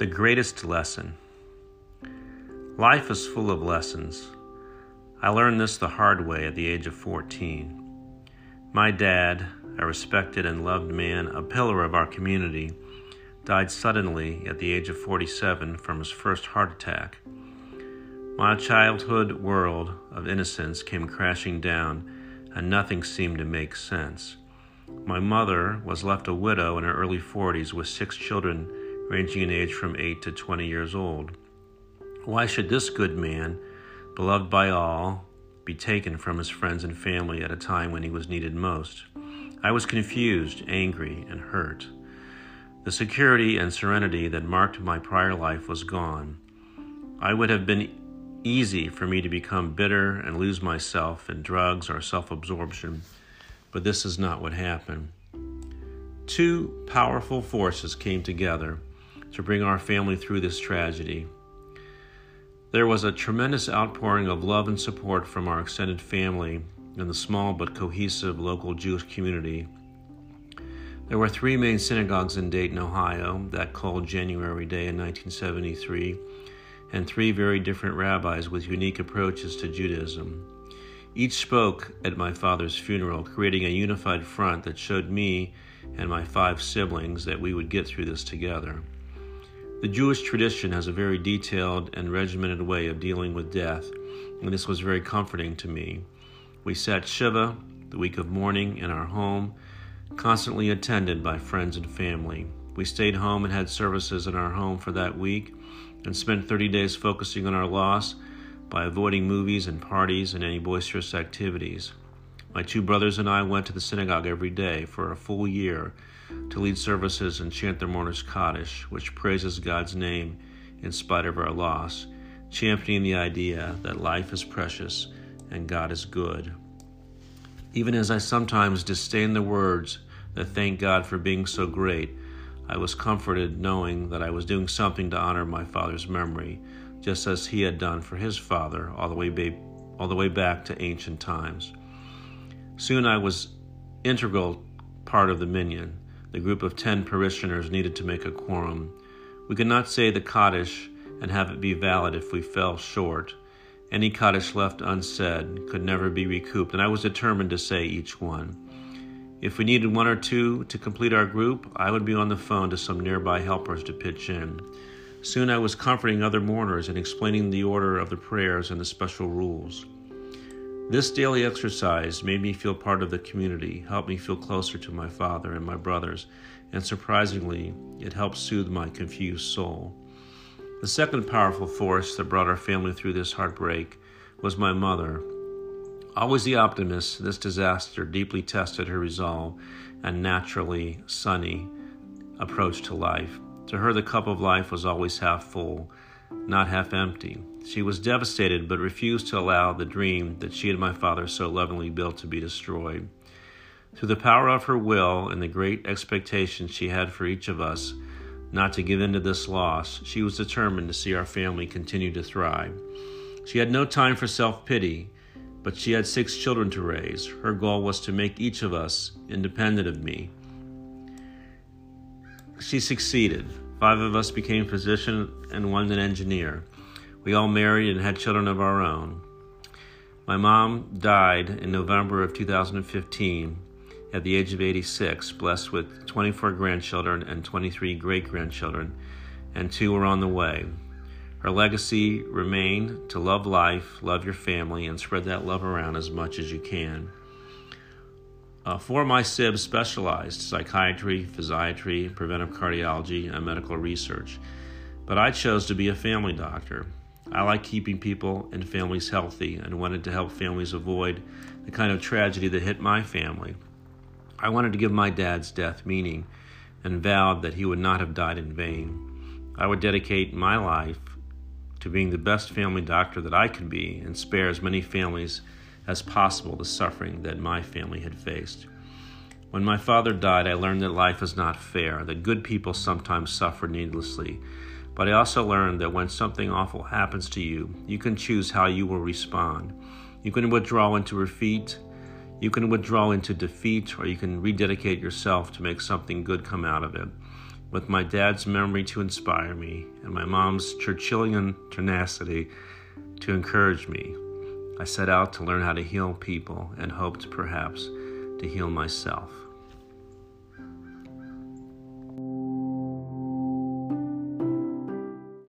The greatest lesson. Life is full of lessons. I learned this the hard way at the age of 14. My dad, a respected and loved man, a pillar of our community, died suddenly at the age of 47 from his first heart attack. My childhood world of innocence came crashing down, and nothing seemed to make sense. My mother was left a widow in her early 40s with six children ranging in age from 8 to 20 years old. Why should this good man, beloved by all, be taken from his friends and family at a time when he was needed most? I was confused, angry, and hurt. The security and serenity that marked my prior life was gone. I would have been easy for me to become bitter and lose myself in drugs or self absorption, but this is not what happened. Two powerful forces came together to bring our family through this tragedy. There was a tremendous outpouring of love and support from our extended family and the small but cohesive local Jewish community. There were three main synagogues in Dayton, Ohio, that cold January day in 1973, and three very different rabbis with unique approaches to Judaism. Each spoke at my father's funeral, creating a unified front that showed me and my five siblings that we would get through this together. The Jewish tradition has a very detailed and regimented way of dealing with death, and this was very comforting to me. We sat Shiva, the week of mourning, in our home, constantly attended by friends and family. We stayed home and had services in our home for that week and spent 30 days focusing on our loss by avoiding movies and parties and any boisterous activities. My two brothers and I went to the synagogue every day for a full year to lead services and chant the mourner's Kaddish, which praises God's name in spite of our loss, championing the idea that life is precious and God is good. Even as I sometimes disdain the words that thank God for being so great, I was comforted knowing that I was doing something to honor my father's memory, just as he had done for his father all the way, ba- all the way back to ancient times. Soon I was integral part of the minyan, the group of ten parishioners needed to make a quorum. We could not say the Kaddish and have it be valid if we fell short. Any Kaddish left unsaid could never be recouped, and I was determined to say each one. If we needed one or two to complete our group, I would be on the phone to some nearby helpers to pitch in. Soon I was comforting other mourners and explaining the order of the prayers and the special rules. This daily exercise made me feel part of the community, helped me feel closer to my father and my brothers, and surprisingly, it helped soothe my confused soul. The second powerful force that brought our family through this heartbreak was my mother. Always the optimist, this disaster deeply tested her resolve and naturally sunny approach to life. To her, the cup of life was always half full, not half empty. She was devastated, but refused to allow the dream that she and my father so lovingly built to be destroyed. Through the power of her will and the great expectations she had for each of us not to give in to this loss, she was determined to see our family continue to thrive. She had no time for self pity, but she had six children to raise. Her goal was to make each of us independent of me. She succeeded. Five of us became physicians and one an engineer. We all married and had children of our own. My mom died in November of 2015 at the age of 86, blessed with 24 grandchildren and 23 great grandchildren, and two are on the way. Her legacy remained to love life, love your family, and spread that love around as much as you can. Uh, four of my SIBs specialized psychiatry, physiatry, preventive cardiology, and medical research, but I chose to be a family doctor. I like keeping people and families healthy and wanted to help families avoid the kind of tragedy that hit my family. I wanted to give my dad's death meaning and vowed that he would not have died in vain. I would dedicate my life to being the best family doctor that I could be and spare as many families as possible the suffering that my family had faced. When my father died, I learned that life is not fair, that good people sometimes suffer needlessly, but I also learned that when something awful happens to you, you can choose how you will respond. You can withdraw into defeat, you can withdraw into defeat, or you can rededicate yourself to make something good come out of it. With my dad's memory to inspire me and my mom's Churchillian tenacity to encourage me, I set out to learn how to heal people and hoped perhaps to heal myself.